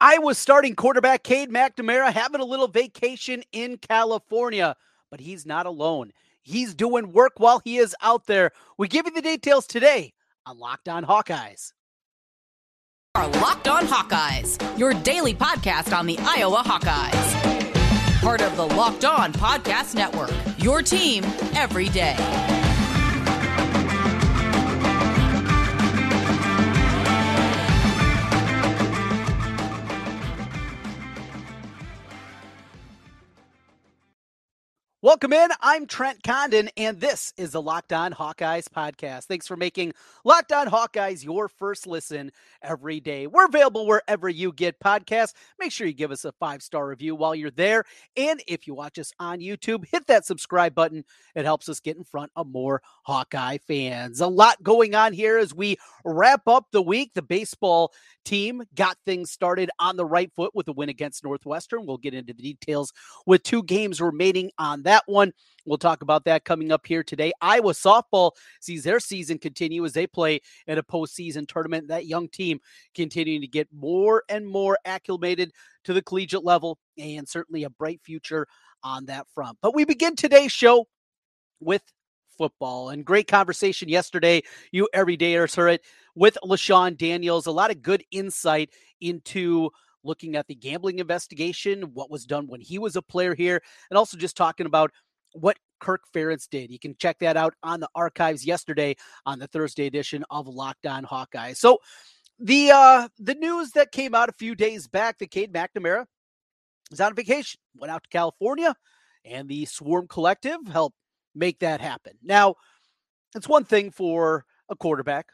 Iowa starting quarterback Cade McNamara having a little vacation in California, but he's not alone. He's doing work while he is out there. We give you the details today on Locked On Hawkeyes. Our Locked On Hawkeyes, your daily podcast on the Iowa Hawkeyes. Part of the Locked On Podcast Network, your team every day. Welcome in. I'm Trent Condon, and this is the Locked On Hawkeyes podcast. Thanks for making Locked On Hawkeyes your first listen every day. We're available wherever you get podcasts. Make sure you give us a five star review while you're there. And if you watch us on YouTube, hit that subscribe button. It helps us get in front of more Hawkeye fans. A lot going on here as we wrap up the week. The baseball team got things started on the right foot with a win against Northwestern. We'll get into the details with two games remaining on one. We'll talk about that coming up here today. Iowa softball sees their season continue as they play in a postseason tournament. That young team continuing to get more and more acclimated to the collegiate level and certainly a bright future on that front. But we begin today's show with football and great conversation yesterday. You everydayers heard it with LeShun Daniels. A lot of good insight into looking at the gambling investigation, what was done when he was a player here, and also just talking about what Kirk Ferentz did. You can check that out on the archives yesterday on the Thursday edition of Locked On Hawkeye. So the uh the news that came out a few days back that Cade McNamara is on vacation, went out to California, and the Swarm Collective helped make that happen. Now, it's one thing for a quarterback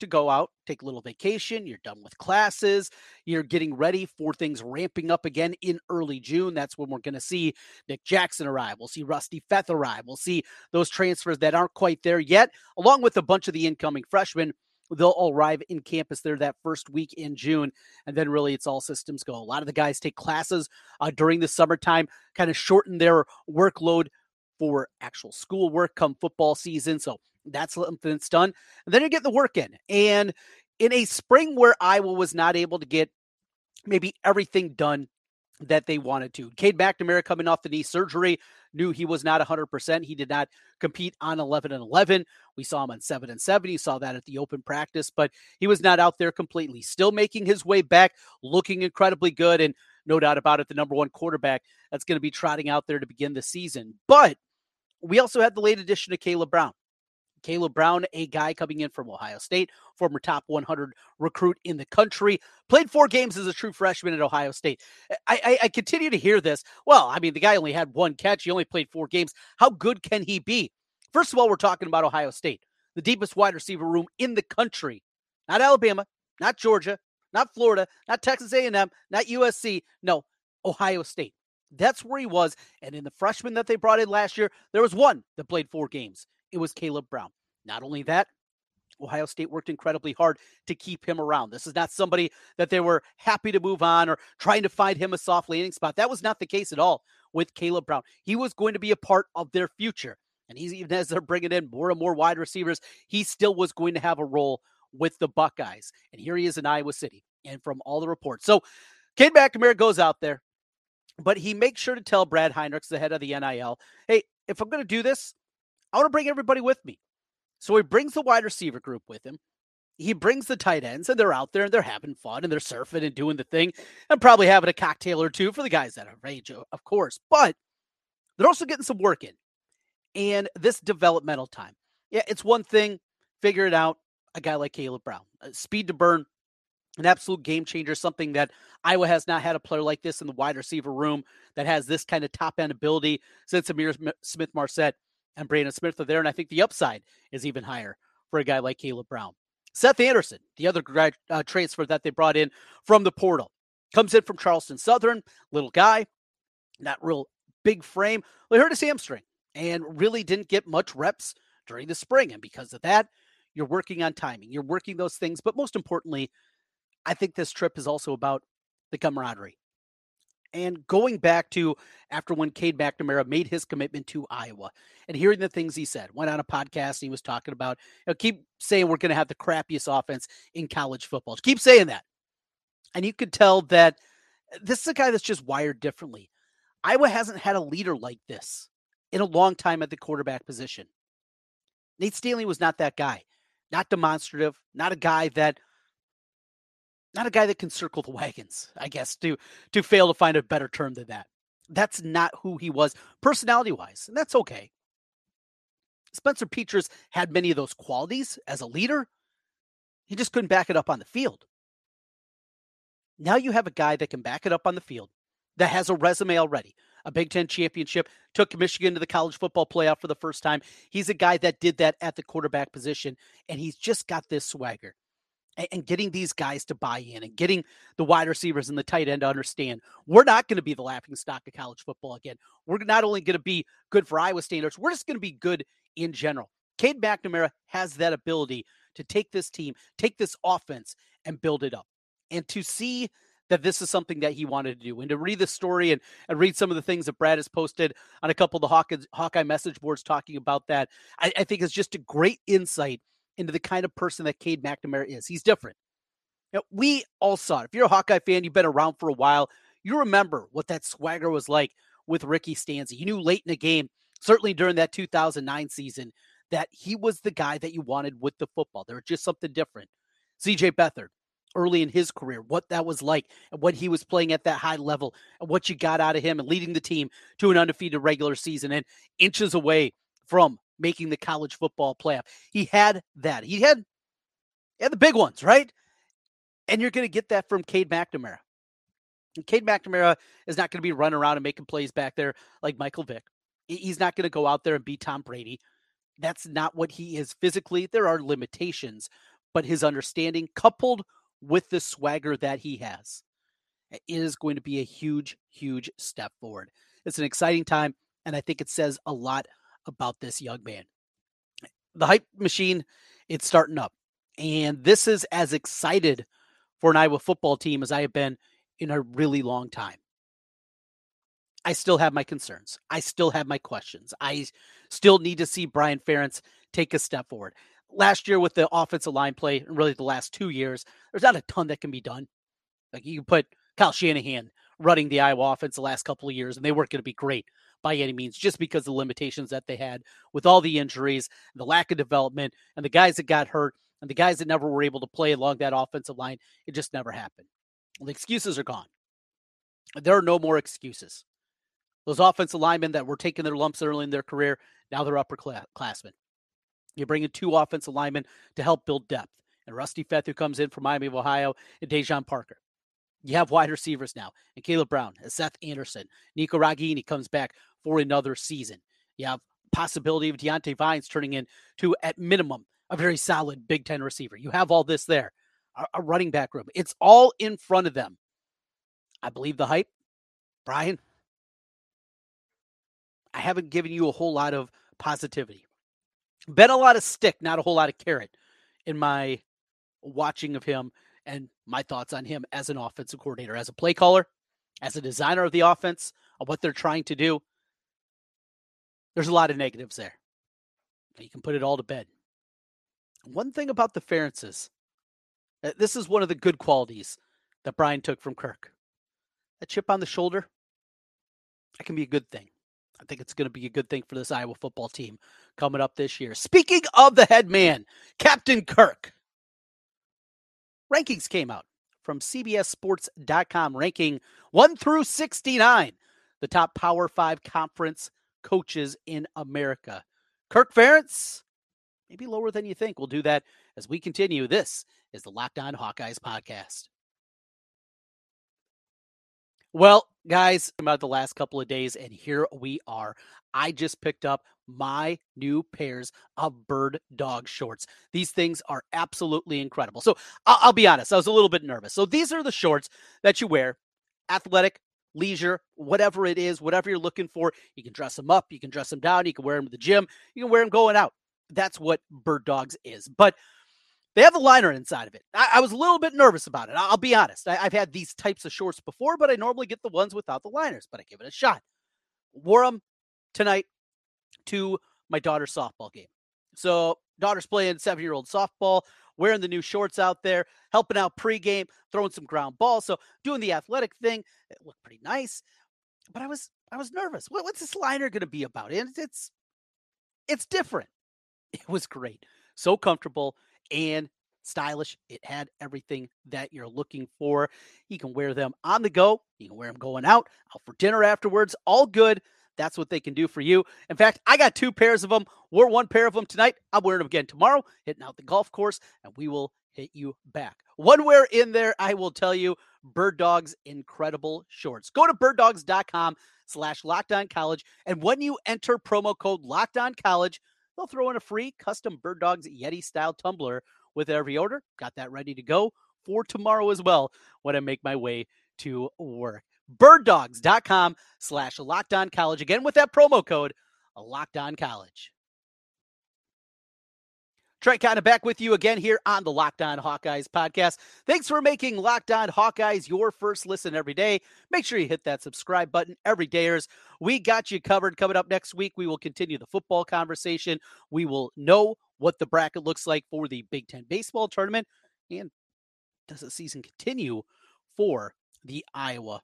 to go out, take a little vacation. You're done with classes. You're getting ready for things ramping up again in early June. That's when we're going to see Nick Jackson arrive. We'll see Rusty Feth arrive. We'll see those transfers that aren't quite there yet, along with a bunch of the incoming freshmen. They'll all arrive in campus there that first week in June. And then really it's all systems go. A lot of the guys take classes uh, during the summertime, kind of shorten their workload for actual schoolwork come football season. So that's something that's done. And then you get the work in. And in a spring where Iowa was not able to get maybe everything done that they wanted to. Cade McNamara coming off the knee surgery knew he was not 100%. He did not compete on 11 and 11. We saw him on 7 and 7. You saw that at the open practice, but he was not out there completely. Still making his way back, looking incredibly good and no doubt about it the number 1 quarterback that's going to be trotting out there to begin the season. But we also had the late addition of Caleb Brown. Caleb Brown, a guy coming in from Ohio State, former top 100 recruit in the country, played four games as a true freshman at Ohio State. I, I, I, continue to hear this. Well, I mean, the guy only had one catch. He only played four games. How good can he be? First of all, we're talking about Ohio State, the deepest wide receiver room in the country. Not Alabama, not Georgia, not Florida, not Texas A&M, not USC. No, Ohio State. That's where he was. And in the freshman that they brought in last year, there was one that played four games. It was Caleb Brown. Not only that, Ohio State worked incredibly hard to keep him around. This is not somebody that they were happy to move on or trying to find him a soft landing spot. That was not the case at all with Caleb Brown. He was going to be a part of their future. And he's even as they're bringing in more and more wide receivers, he still was going to have a role with the Buckeyes. And here he is in Iowa City. And from all the reports. So Cade McNamara goes out there, but he makes sure to tell Brad Heinrichs, the head of the NIL, hey, if I'm going to do this, I want to bring everybody with me. So he brings the wide receiver group with him. He brings the tight ends, and they're out there and they're having fun and they're surfing and doing the thing and probably having a cocktail or two for the guys that are age, of course. But they're also getting some work in. And this developmental time. Yeah, it's one thing, figure it out. A guy like Caleb Brown, uh, speed to burn, an absolute game changer, something that Iowa has not had a player like this in the wide receiver room that has this kind of top end ability since Ihmir Smith Marsette and Brandon Smith are there. And I think the upside is even higher for a guy like Caleb Brown. Seth Anderson, the other grad, uh, transfer that they brought in from the portal, comes in from Charleston Southern, little guy, not real big frame. Well, he hurt his hamstring and really didn't get much reps during the spring. And because of that, you're working on timing, you're working those things. But most importantly, I think this trip is also about the camaraderie. And going back to after when Cade McNamara made his commitment to Iowa and hearing the things he said, went on a podcast, he was talking about, you know, keep saying we're going to have the crappiest offense in college football. Keep saying that. And you could tell that eh, this is a guy that's just wired differently. Iowa hasn't had a leader like this in a long time at the quarterback position. Nate Stanley was not that guy, not demonstrative, not a guy that not a guy that can circle the wagons, I guess, to to fail to find a better term than that. That's not who he was personality wise, and that's okay. Spencer Petras had many of those qualities as a leader. He just couldn't back it up on the field. Now you have a guy that can back it up on the field, that has a resume already, a Big Ten championship, took Michigan to the college football playoff for the first time. He's a guy that did that at the quarterback position, and he's just got this swagger. And, getting these guys to buy in and getting the wide receivers and the tight end to understand we're not going to be the laughing stock of college football again. We're not only going to be good for Iowa standards, we're just going to be good in general. Cade McNamara has that ability to take this team, take this offense, and build it up. And to see that this is something that he wanted to do. And to read the story and, and read some of the things that Brad has posted on a couple of the Hawkeye, message boards talking about that, I, I think is just a great insight into the kind of person that Cade McNamara is. He's different. We all saw it. If you're a Hawkeye fan, you've been around for a while, you remember what that swagger was like with Ricky Stanzi. You knew late in the game, certainly during that 2009 season, that he was the guy that you wanted with the football. There was just something different. CJ Beathard, early in his career, what that was like, and what he was playing at that high level, and what you got out of him, and leading the team to an undefeated regular season and inches away from making the college football playoff. He had that. He had, he had the big ones, right? And you're going to get that from Cade McNamara. And Cade McNamara is not going to be running around and making plays back there like Michael Vick. He's not going to go out there and beat Tom Brady. That's not what he is physically. There are limitations, but his understanding coupled with the swagger that he has is going to be a huge, huge step forward. It's an exciting time, and I think it says a lot about this young man. The hype machine, it's starting up. And this is as excited for an Iowa football team as I have been in a really long time. I still have my concerns. I still have my questions. I still need to see Brian Ferentz take a step forward. Last year with the offensive line play, and really the last two years, there's not a ton that can be done. Like you can put Kyle Shanahan running the Iowa offense the last couple of years, and they weren't going to be great by any means, just because the limitations that they had with all the injuries, the lack of development, and the guys that got hurt, and the guys that never were able to play along that offensive line. It just never happened. The excuses are gone. There are no more excuses. Those offensive linemen that were taking their lumps early in their career, now they're upperclassmen. You bring in two offensive linemen to help build depth. And Rusty Feth, who comes in from Miami of Ohio, and Daijon Parker. You have wide receivers now, and Caleb Brown, and Seth Anderson, Nico Ragaini comes back for another season. You have possibility of Diante Vines turning into, at minimum, a very solid Big Ten receiver. You have all this there, a running back room. It's all in front of them. I believe the hype. Brian, I haven't given you a whole lot of positivity. Been a lot of stick, not a whole lot of carrot in my watching of him and my thoughts on him as an offensive coordinator, as a play caller, as a designer of the offense, of what they're trying to do. There's a lot of negatives there. You can put it all to bed. One thing about the Ferentzes, uh, this is one of the good qualities that Brian took from Kirk. A chip on the shoulder, that can be a good thing. I think it's going to be a good thing for this Iowa football team coming up this year. Speaking of the head man, Captain Kirk. Rankings came out from CBSSports.com, ranking 1 through 69, the top Power 5 conference coaches in America. Kirk Ferentz, maybe lower than you think. We'll do that as we continue. This is the Locked On Hawkeyes podcast. Well, guys, about the last couple of days, and here we are. I just picked up my new pairs of bird dog shorts. These things are absolutely incredible. So I'll, be honest, I was a little bit nervous. So these are the shorts that you wear, athletic, leisure, whatever it is, whatever you're looking for. You can dress them up, you can dress them down, you can wear them to the gym, you can wear them going out. That's what Bird Dogs is. But they have a liner inside of it. I, I was a little bit nervous about it. I'll be honest. I, have had these types of shorts before, but I normally get the ones without the liners, but I give it a shot. Wore them tonight to my daughter's softball game. So, daughter's playing seven year old softball. wearing the new shorts out there, helping out pregame, throwing some ground balls. So doing the athletic thing, it looked pretty nice. But I was I was nervous. What, what's this liner going to be about? And it's it's different. It was great. So comfortable and stylish. It had everything that you're looking for. You can wear them on the go. You can wear them going out, out for dinner afterwards. All good. That's what they can do for you. In fact, I got two pairs of them. Wore one pair of them tonight. I'm wearing them again tomorrow, hitting out the golf course, and we will hit you back. One wear in there, I will tell you, Bird Dog's incredible shorts. Go to birddogs.com slash Locked On College. And when you enter promo code Locked On College, they'll throw in a free custom Bird Dogs Yeti style tumbler with every order. Got that ready to go for tomorrow as well when I make my way to work. Birddogs.com slash Locked On College. Again, with that promo code, Locked On College. Trent of back with you again here on the Locked On Hawkeyes podcast. Thanks for making Locked On Hawkeyes your first listen every day. Make sure you hit that subscribe button every dayers. We got you covered. Coming up next week, we will continue the football conversation. We will know what the bracket looks like for the Big Ten baseball tournament. And does the season continue for the Iowa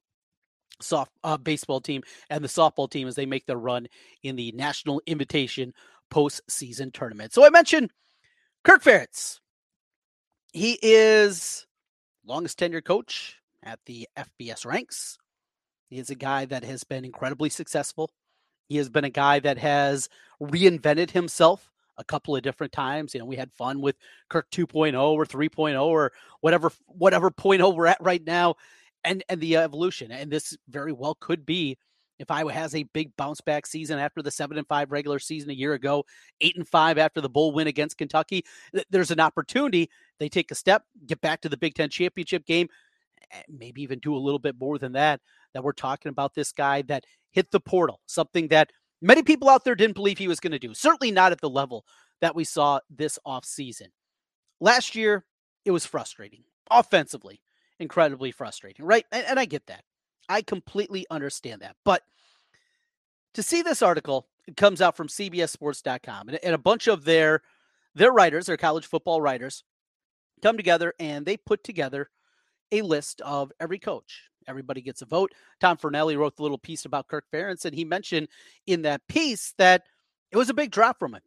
soft uh, baseball team and the softball team as they make their run in the National Invitation postseason tournament? So I mentioned Kirk Ferentz. He is longest tenured coach at the FBS ranks. He is a guy that has been incredibly successful. He has been a guy that has reinvented himself a couple of different times. You know, we had fun with Kirk 2.0 or 3.0 or whatever whatever point oh we're at right now and and the evolution. And this very well could be if Iowa has a big bounce back season after the seven and five regular season a year ago, eight and five after the bowl win against Kentucky, there's an opportunity. They take a step, get back to the Big Ten championship game, eh, maybe even do a little bit more than that. That we're talking about this guy that hit the portal, something that many people out there didn't believe he was going to do. Certainly not at the level that we saw this off season. Last year, it was frustrating offensively, incredibly frustrating, right? And, and I get that. I completely understand that. But to see this article, it comes out from CBSSports.com, and, and a bunch of their their writers, their college football writers, come together and they put together a list of every coach. Everybody gets a vote. Tom Fornelli wrote the little piece about Kirk Ferentz, and he mentioned in that piece that it was a big drop from him.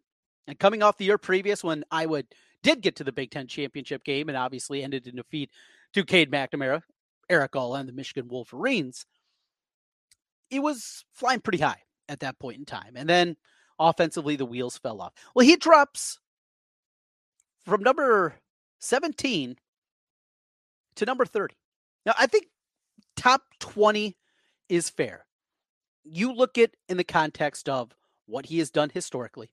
And coming off the year previous when Iowa did get to the Big Ten championship game and obviously ended in defeat to Cade McNamara, Erick All and the Michigan Wolverines, it was flying pretty high at that point in time. And then offensively, the wheels fell off. Well, he drops from number 17 to number 30. Now, I think top 20 is fair. You look at in the context of what he has done historically.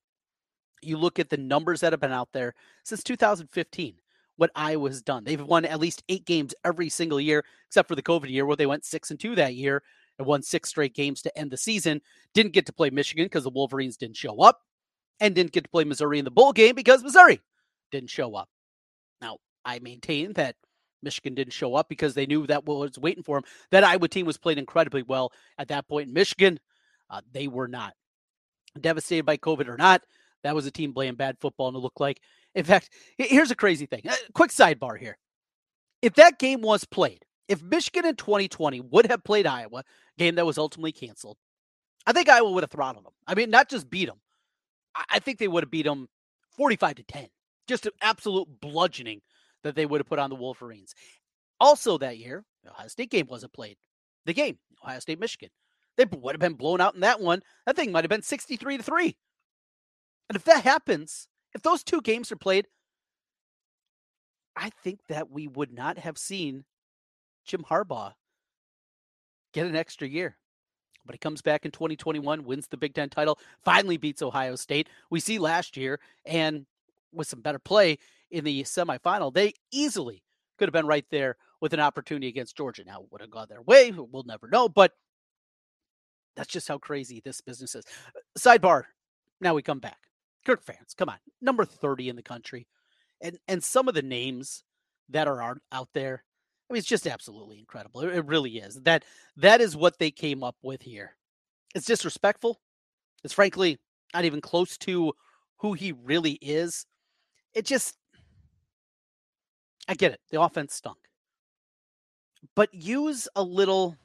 You look at the numbers that have been out there since 2015 what Iowa has done. They've won at least eight games every single year, except for the COVID year where they went six and two that year and won six straight games to end the season. Didn't get to play Michigan because the Wolverines didn't show up, and didn't get to play Missouri in the bowl game because Missouri didn't show up. Now, I maintain that Michigan didn't show up because they knew that was waiting for them. That Iowa team was playing incredibly well at that point in Michigan. Uh, they were not devastated by COVID or not. That was a team playing bad football, and it looked like in fact, here's a crazy thing. Uh, quick sidebar here. If that game was played, if Michigan in 2020 would have played Iowa, game that was ultimately canceled, I think Iowa would have throttled them. I mean, not just beat them. I think they would have beat them 45 to 10. Just an absolute bludgeoning that they would have put on the Wolverines. Also that year, the Ohio State game wasn't played. The game, Ohio State Michigan. They would have been blown out in that one. That thing might have been 63 to 3. And if that happens, if those two games are played, I think that we would not have seen Jim Harbaugh get an extra year. But he comes back in 2021, wins the Big Ten title, finally beats Ohio State. We see last year, and with some better play in the semifinal, they easily could have been right there with an opportunity against Georgia. Now, would have gone their way. We'll never know. But that's just how crazy this business is. Sidebar. Now we come back. Kirk fans, come on, number 30 in the country. And and some of the names that are out there, I mean, it's just absolutely incredible. It, really is. That that is what they came up with here. It's disrespectful. It's frankly not even close to who he really is. It just I get it. The offense stunk. But use a little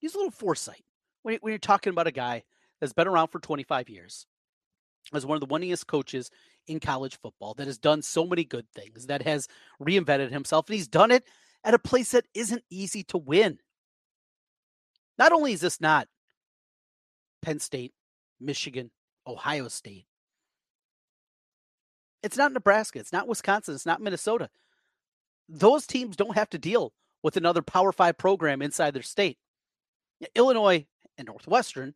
use a little foresight when, when you're talking about a guy that's been around for 25 years, as one of the winningest coaches in college football, that has done so many good things, that has reinvented himself, and he's done it at a place that isn't easy to win. Not only is this not Penn State, Michigan, Ohio State, it's not Nebraska, it's not Wisconsin, it's not Minnesota. Those teams don't have to deal with another Power Five program inside their state. Illinois and Northwestern,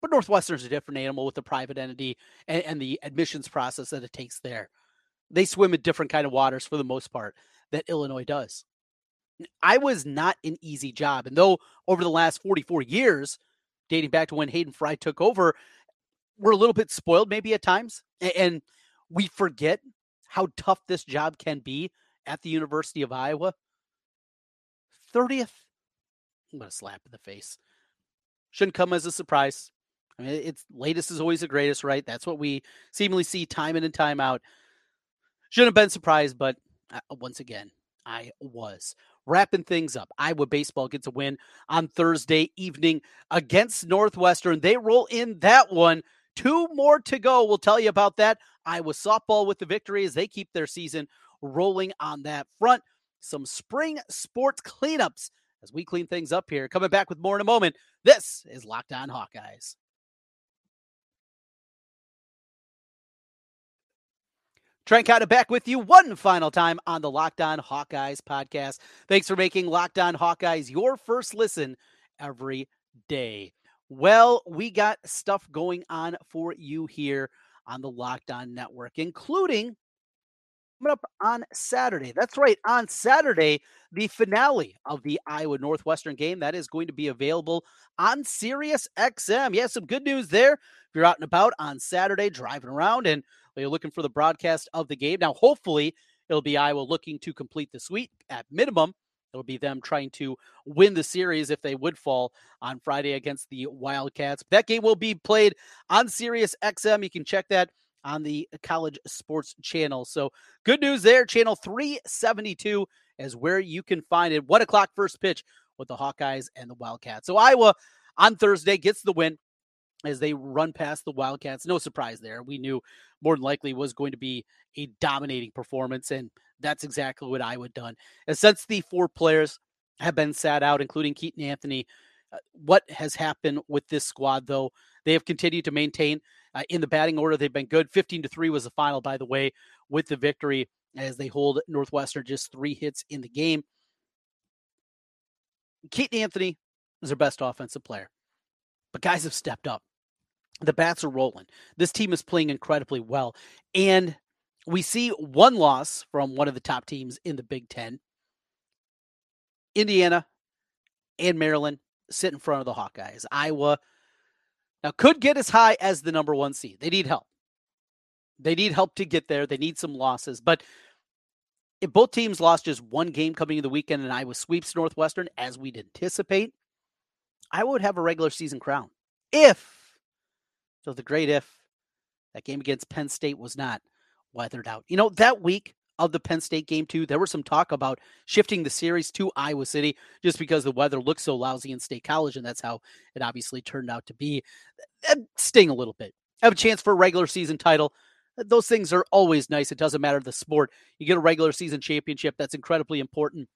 but Northwestern's a different animal with the private entity and, and the admissions process that it takes there. They swim in different kind of waters for the most part that Illinois does. I was not an easy job. And though over the last 44 years, dating back to when Hayden Fry took over, we're a little bit spoiled maybe at times. And we forget how tough this job can be at the University of Iowa. 30th, I'm going to slap in the face. Shouldn't come as a surprise. I mean, it's latest is always the greatest, right? That's what we seemingly see time in and time out. Shouldn't have been surprised, but uh, once again, I was. Wrapping things up, Iowa baseball gets a win on Thursday evening against Northwestern. They roll in that one. Two more to go. We'll tell you about that. Iowa softball with the victory as they keep their season rolling on that front. Some spring sports cleanups as we clean things up here. Coming back with more in a moment. This is Locked On Hawkeyes. Trent Condon back with you one final time on the Locked On Hawkeyes podcast. Thanks for making Locked On Hawkeyes your first listen every day. Well, we got stuff going on for you here on the Locked On Network, including coming up on Saturday. That's right, on Saturday, the finale of the Iowa Northwestern game that is going to be available on Sirius XM. Yeah, some good news there. If you're out and about on Saturday, driving around and you're looking for the broadcast of the game. Now, hopefully, it'll be Iowa looking to complete the sweep at minimum. It'll be them trying to win the series if they would fall on Friday against the Wildcats. That game will be played on Sirius XM. You can check that on the College Sports Channel. So good news there. Channel 372 is where you can find it. One o'clock first pitch with the Hawkeyes and the Wildcats. So Iowa on Thursday gets the win as they run past the Wildcats. No surprise there. We knew more than likely was going to be a dominating performance, and that's exactly what Iowa done. And since the four players have been sat out, including Keaton Anthony, uh, what has happened with this squad, though? They have continued to maintain uh, in the batting order. They've been good. 15 to 3 was the final, by the way, with the victory as they hold Northwestern just three hits in the game. Keaton Anthony is their best offensive player, but guys have stepped up. The bats are rolling. This team is playing incredibly well. And we see one loss from one of the top teams in the Big Ten. Indiana and Maryland sit in front of the Hawkeyes. Iowa now could get as high as the number one seed. They need help. They need help to get there. They need some losses. But if both teams lost just one game coming in the weekend and Iowa sweeps Northwestern, as we'd anticipate, I would have a regular season crown. If, so the great if, that game against Penn State was not weathered out. You know, that week, of the Penn State game too. There was some talk about shifting the series to Iowa City just because the weather looked so lousy in State College, and that's how it obviously turned out to be. That sting a little bit. Have a chance for a regular season title. Eh, those things are always nice. It doesn't matter the sport. You get a regular season championship. That's incredibly important.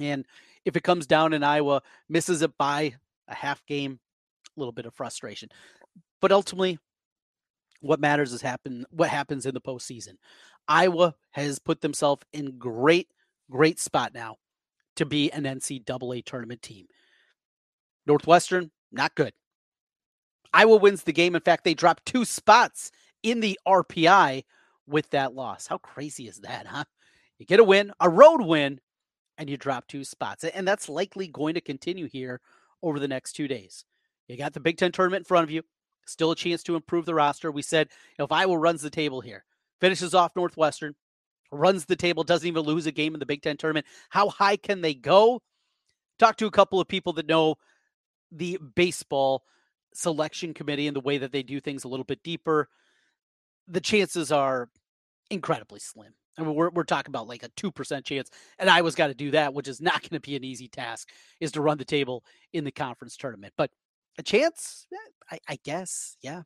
And if it comes down in Iowa, misses it by a half game, a little bit of frustration. But ultimately, what matters is happen what happens in the postseason. Iowa has put themselves in great, great spot now to be an NCAA tournament team. Northwestern, not good. Iowa wins the game. In fact, they dropped two spots in the RPI with that loss. How crazy is that, huh? You get a win, a road win, and you drop two spots. And that's likely going to continue here over the next two days. You got the Big Ten tournament in front of you. Still a chance to improve the roster. We said you know, if Iowa runs the table here, finishes off Northwestern, runs the table, doesn't even lose a game in the Big Ten tournament, how high can they go? Talk to a couple of people that know the baseball selection committee and the way that they do things a little bit deeper. The chances are incredibly slim. I mean, we're, we're talking about like a 2% chance, and Iowa's got to do that, which is not going to be an easy task, is to run the table in the conference tournament. But a chance, I, I guess, yeah,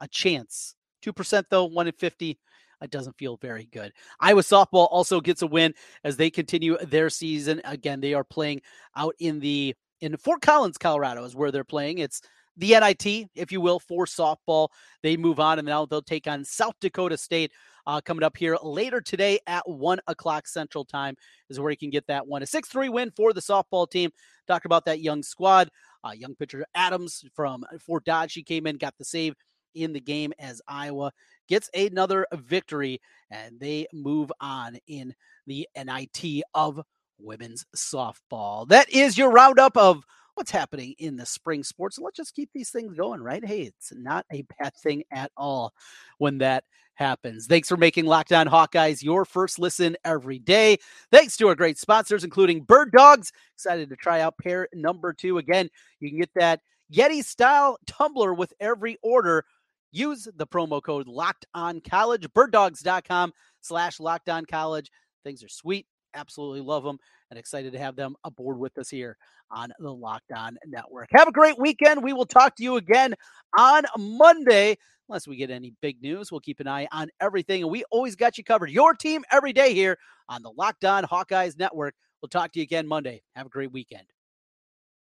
a chance. 2% though, 1 in 50. It doesn't feel very good. Iowa softball also gets a win as they continue their season. Again, they are playing out in the in Fort Collins, Colorado, is where they're playing. It's the NIT, if you will, for softball. They move on and now they'll take on South Dakota State uh, coming up here later today at one o'clock Central Time is where you can get that one. A 6 3 win for the softball team. Talk about that young squad. Uh, young pitcher Adams from Fort Dodge. She came in, got the save in the game as Iowa gets another victory and they move on in the NIT of women's softball. That is your roundup of what's happening in the spring sports. Let's just keep these things going, right? Hey, it's not a bad thing at all when that happens. Thanks for making Locked On Hawkeyes your first listen every day. Thanks to our great sponsors, including Bird Dogs. Excited to try out pair number two. Again, you can get that Yeti style tumbler with every order. Use the promo code Locked On College, birddogs.com slash Locked On College. Things are sweet. Absolutely love them and excited to have them aboard with us here on the Locked On Network. Have a great weekend. We will talk to you again on Monday. Unless we get any big news, we'll keep an eye on everything. And we always got you covered. Your team every day here on the Locked On Hawkeyes Network. We'll talk to you again Monday. Have a great weekend.